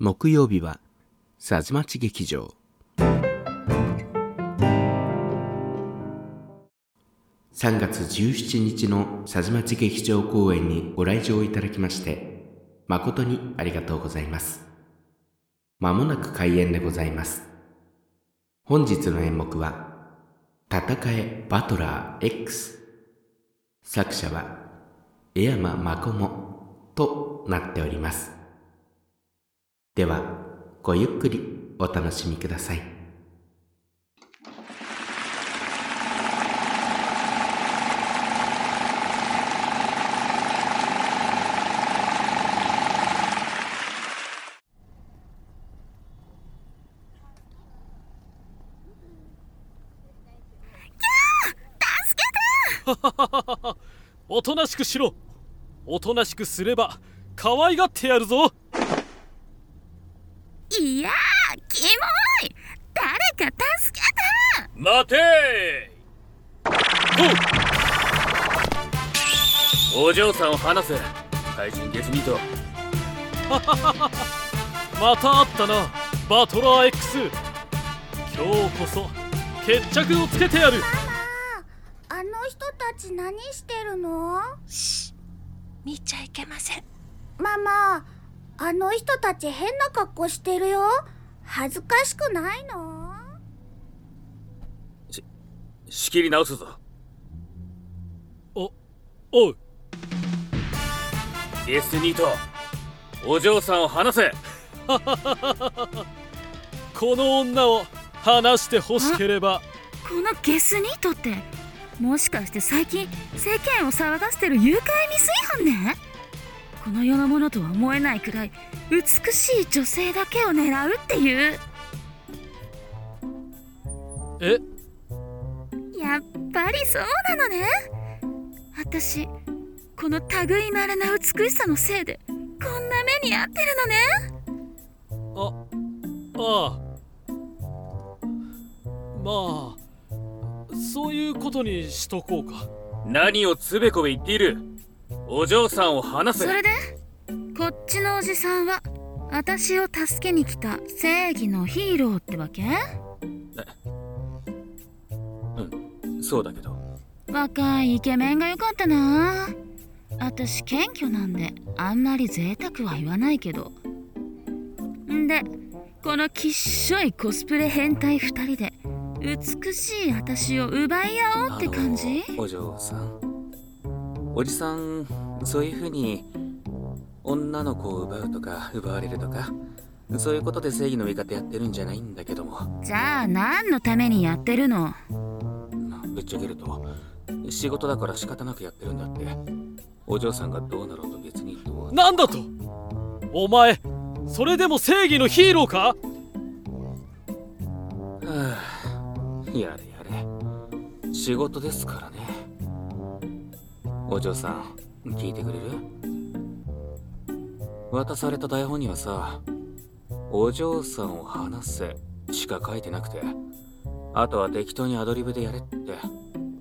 木曜日はさずまち劇場。3月17日のさずまち劇場公演にご来場いただきまして誠にありがとうございます。まもなく開演でございます。本日の演目は戦えバトラー X 作者は江山真もとなっております。ではごゆっくりお楽しみください。おとなしくしろ。おとなしくすれば可愛がってやるぞいやーキモい誰か助けて待ておお嬢さんを離せ。怪人ゲスミート。また会ったなバトラー X 今日こそ決着をつけてやる。あの人たち何してるのし見ちゃいけませんママあの人たち変な格好してるよ恥ずかしくないの？仕切り直すぞ。おおう。ゲスニートお嬢さんを離せ。この女を話してほしければ。このゲスニートってもしかして最近世間を騒がせてる誘拐未遂犯ね？この世のものとは思えないくらい美しい女性だけを狙うっていう。え？やっぱりそうなのね。私この類いまれな美しさのせいでこんな目に遭ってるのね。あああ。まあそういうことにしとこうか。何をつべこべ言っているお嬢さんを離せ。それで？こっちのおじさんは私を助けに来た正義のヒーローってわけ？うん。そうだけど。若いイケメンがよかったな。私謙虚なんであんまり贅沢は言わないけど。んでこのきっしょいコスプレ変態2人で美しい私を奪い合おうって感じ？お嬢さん。おじさんそういう風に女の子を奪うとか奪われるとかそういうことで正義の味方やってるんじゃないんだけども。じゃあ何のためにやってるの？ぶっちゃけると仕事だから仕方なくやってるんだって。お嬢さんがどうなろうと別にどうなんだと？お前それでも正義のヒーローか？はあやれやれ。仕事ですからね。お嬢さん聞いてくれる？渡された台本にはさお嬢さんを話せしか書いてなくてあとは適当にアドリブでやれって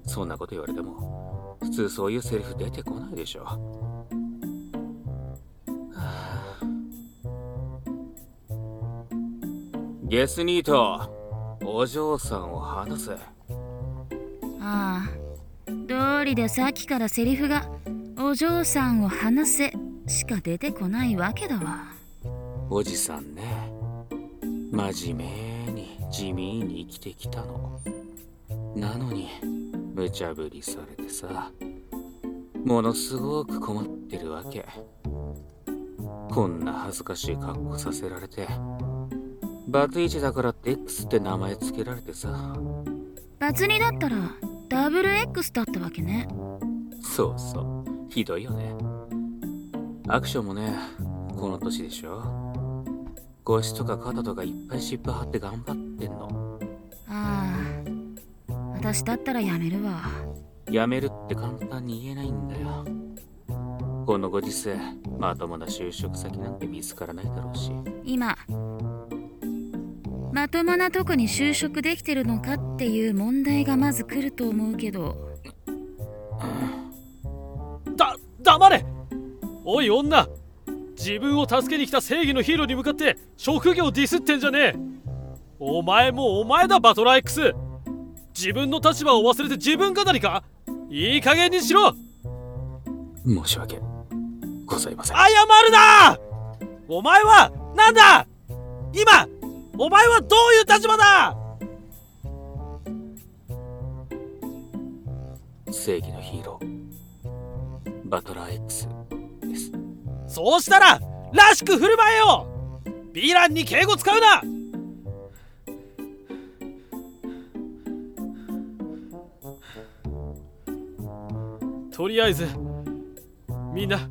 そんなこと言われても普通そういうセリフ出てこないでしょ、はあ、ゲスニートお嬢さんを話せ。ああ通りでさっきからセリフが「お嬢さんを話せ」しか出てこないわけだわ。おじさんね。真面目に地味に生きてきたの。なのに無茶ぶりされてさ。ものすごく困ってるわけ。こんな恥ずかしい格好させられて。バツイチだからって X って名前つけられてさ。バツ2だったらダブル X だったわけね。そうそうひどいよね。アクションもねこの年でしょ。腰とか肩とかいっぱい湿布貼って頑張ってんの。ああ私だったらやめるわ。やめるって簡単に言えないんだよ。このご時世まともな就職先なんて見つからないだろうし。今まともなとこに就職できてるのかっていう問題がまず来ると思うけど。だ黙れ。おい女。自分を助けに来た正義のヒーローに向かって職業ディスってんじゃねえ。お前もお前だバトラー X 自分の立場を忘れて自分語りか。いい加減にしろ。申し訳ございません。謝るな。お前はなんだ。今お前はどういう立場だ。正義のヒーローバトラー X です。そうしたららしく振る舞えよ。ヴィランに敬語使うな。とりあえずみんな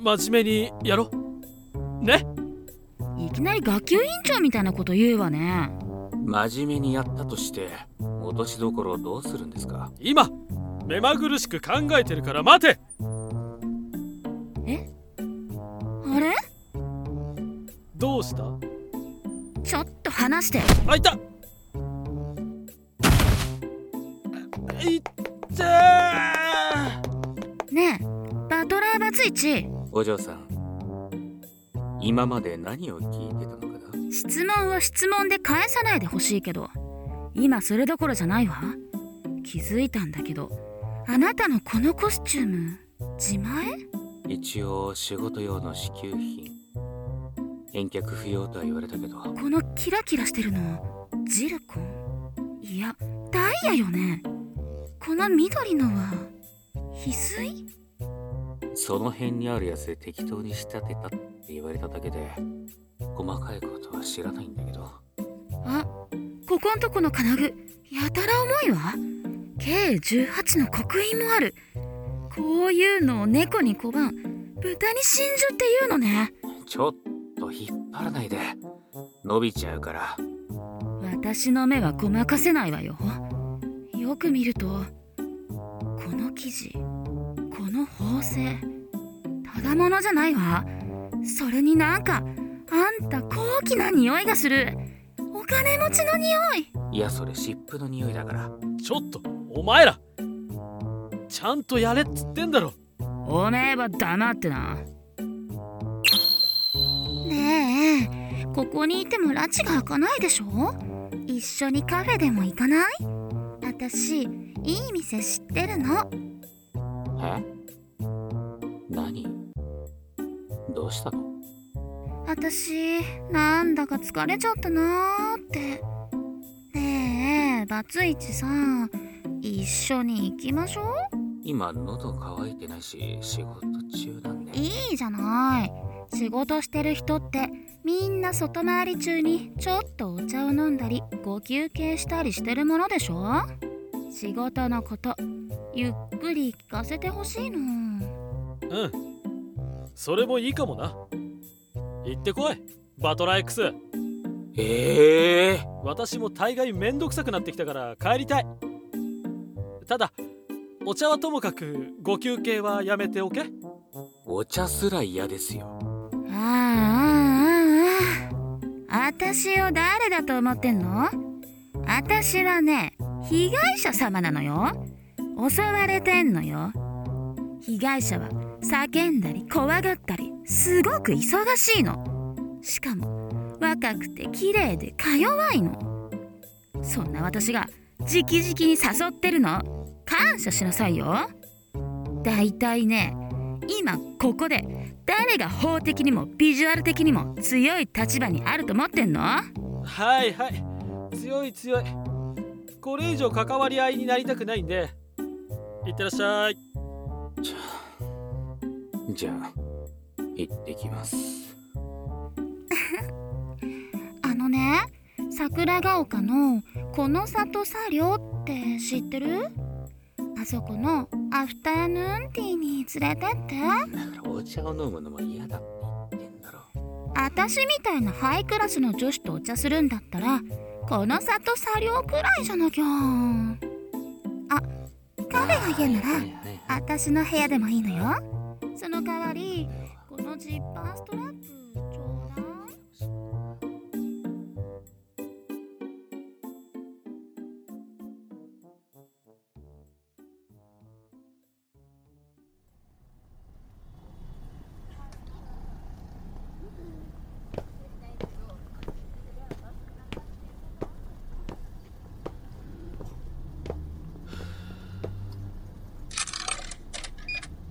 真面目にやろね？いきなり学級委員長みたいなこと言うわね。真面目にやったとして落としどころをどうするんですか？今目まぐるしく考えてるから待て。え？あれ？どうした？ちょっと話して。あいた。いってー。ねえバトラーバツイチ。お嬢さん今まで何を聞いてたのかな？質問を質問で返さないでほしいけど今それどころじゃないわ。気づいたんだけどあなたのこのコスチューム自前？一応仕事用の支給品。返却不要とは言われたけど。このキラキラしてるのジルコン。いやダイヤよね。この緑のは翡翠？その辺にあるやつで適当に仕立てたって言われただけで細かいことは知らないんだけど。あここんとこの金具やたら重いわ計18の刻印もある。こういうのを猫に小判豚に真珠っていうのね。ちょっと引っ張らないで。伸びちゃうから。私の目はごまかせないわよ。よく見るとこの生地この縫製ただものじゃないわ。それになんかあんた高貴な匂いがする。お金持ちの匂い。いやそれ湿布の匂いだから。ちょっとお前らちゃんとやれっつってんだろ。おめえは黙ってな。ねえここにいても拉致が開かないでしょ？一緒にカフェでも行かない？私いい店知ってるの。え？何？どうしたの？私なんだか疲れちゃったなーって。ねえバツイチさん一緒に行きましょう。今喉乾いてないし仕事中なんで。いいじゃない。仕事してる人ってみんな外回り中にちょっとお茶を飲んだりご休憩したりしてるものでしょ？仕事のことゆっくり聞かせてほしいのうん。それもいいかもな。行ってこい。バトラー X ええ私も大概めんどくさくなってきたから帰りたいただお茶はともかくご休憩はやめておけ。お茶すら嫌ですよ。ああああああ私を誰だと思ってんの？私はね被害者様なのよ。襲われてんのよ。被害者は叫んだり怖がったりすごく忙しいの。しかも若くて綺麗でか弱いの。そんな私が直々に誘ってるの感謝しなさいよ。だいたいね今ここで誰が法的にもビジュアル的にも強い立場にあると思ってんの？はいはい。強い強い。これ以上関わり合いになりたくないんで。いってらっしゃい。じゃあじゃあ行ってきます。あのね桜ヶ丘のこの里茶寮って知ってる？あそこのアフターヌーンティーに連れてって。だからお茶を飲むのも嫌だって言ってんだろ。私みたいなハイクラスの女子とお茶するんだったらこの里茶寮くらいじゃなきゃ。あカフェが嫌なら私の部屋でもいいのよ。その代わりこのジッパーストラ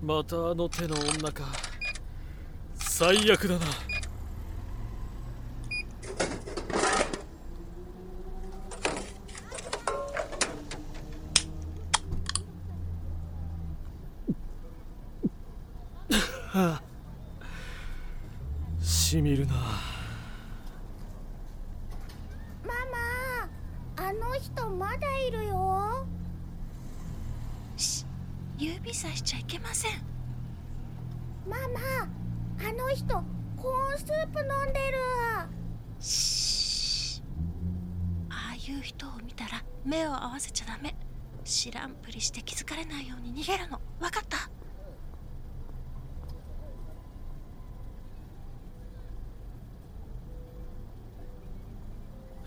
またあの手の女か。最悪だな。はあ。しみるなママあの人まだいるよし指さしちゃいけません。ママあの人コーンスープ飲んでる。しああいう人を見たら目を合わせちゃダメ。知らんぷりして気づかれないように逃げるの。分かった？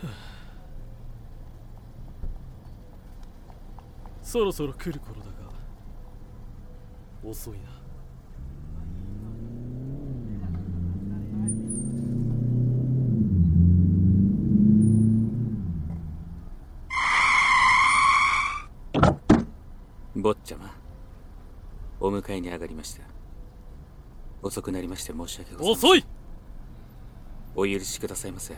そろそろ来る頃だ。が遅いな。坊ちゃまお迎えに上がりました。遅くなりまして申し訳ございません。遅い！お許しくださいませ。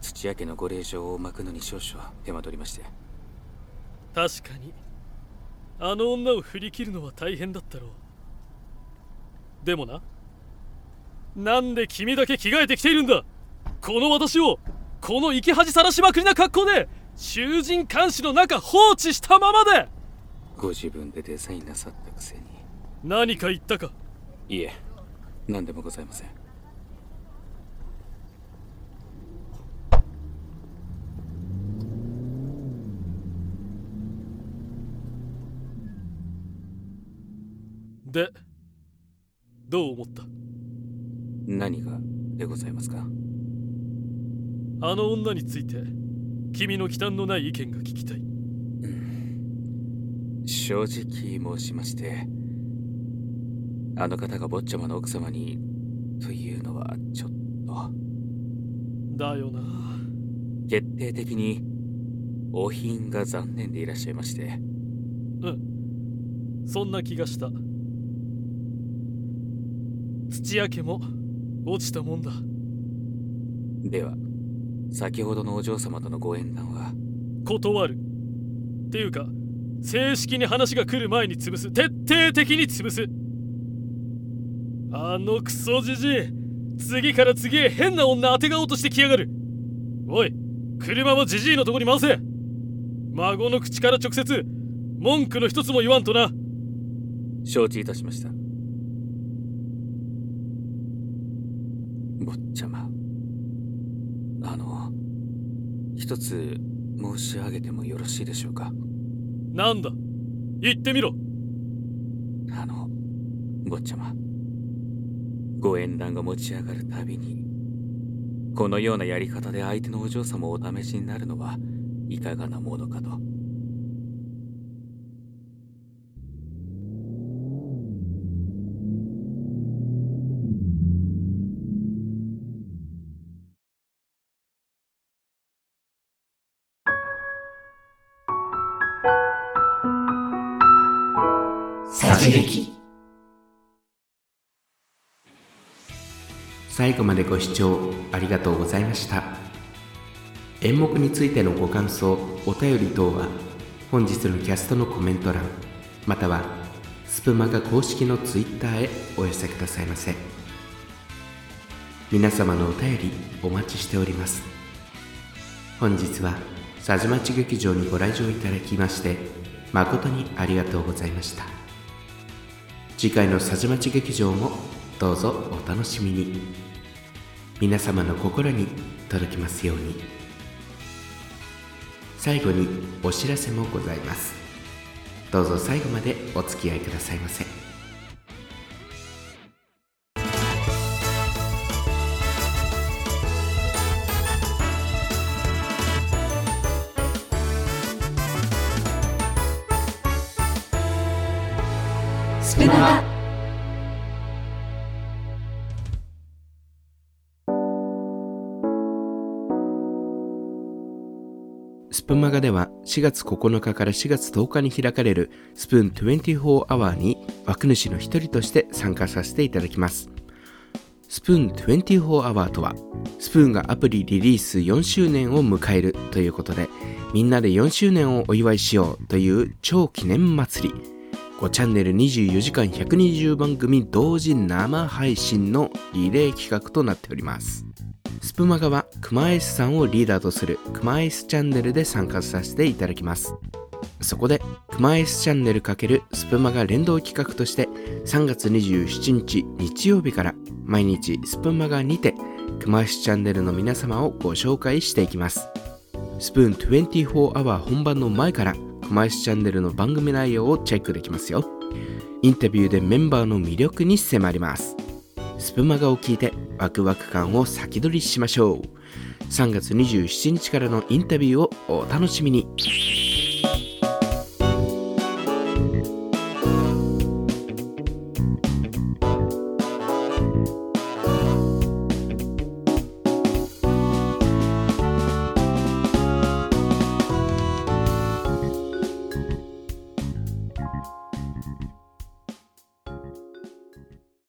土屋家のご令状を巻くのに少々手間取りまして。確かにあの女を振り切るのは大変だったろう。でもななんで君だけ着替えてきているんだ？この私をこの生き恥さらしまくりな格好で囚人監視の中放置したままで！ご自分でデザインなさったくせに。何か言ったか？いえ何でもございませんでどう思った？何がでございますか？あの女について君の忌憚のない意見が聞きたい。正直申しましてあの方が坊ちゃまの奥様にというのはちょっと。だよな。決定的にお品が残念でいらっしゃいまして。うん。そんな気がした土屋家も落ちたもんだ。では先ほどのお嬢様とのご縁談は？断る。っていうか正式に話が来る前に潰す。徹底的に潰す。あのクソじじい次から次へ変な女当てがおうとしてきやがる。おい車もじじいのとこに回せ。孫の口から直接文句の一つも言わんとな。承知いたしました坊ちゃま。あの一つ申し上げてもよろしいでしょうか？なんだ？言ってみろ。あの坊ちゃま。ご縁談が持ち上がるたびにこのようなやり方で相手のお嬢様をお試しになるのはいかがなものかと撃最後までご視聴ありがとうございました。演目についてのご感想お便り等は本日のキャストのコメント欄またはスプマガ公式のツイッターへお寄せくださいませ。皆様のお便りお待ちしております。本日は佐治町劇場にご来場いただきまして誠にありがとうございました。次回の佐治町劇場もどうぞお楽しみに。皆様の心に届きますように。最後にお知らせもございます。どうぞ最後までお付き合いくださいませ。スプマスプマガでは4月9日から4月10日に開かれるスプーン24アワーに枠主の一人として参加させていただきます。スプーン24アワーとは、スプーンがアプリリリース4周年を迎えるということで、みんなで4周年をお祝いしようという超記念祭り。チャンネル24時間120番組同時生配信のリレー企画となっております。スプマガはクマエスさんをリーダーとするクマエスチャンネルで参加させていただきます。そこで、クマエスチャンネル×スプマガ連動企画として、3月27日日曜日から毎日スプマガにて、クマエスチャンネルの皆様をご紹介していきます。スプーン24アワー本番の前から、マエスチャンネルの番組内容をチェックできますよ。インタビューでメンバーの魅力に迫ります。スプマガを聞いてワクワク感を先取りしましょう。3月27日からのインタビューをお楽しみに。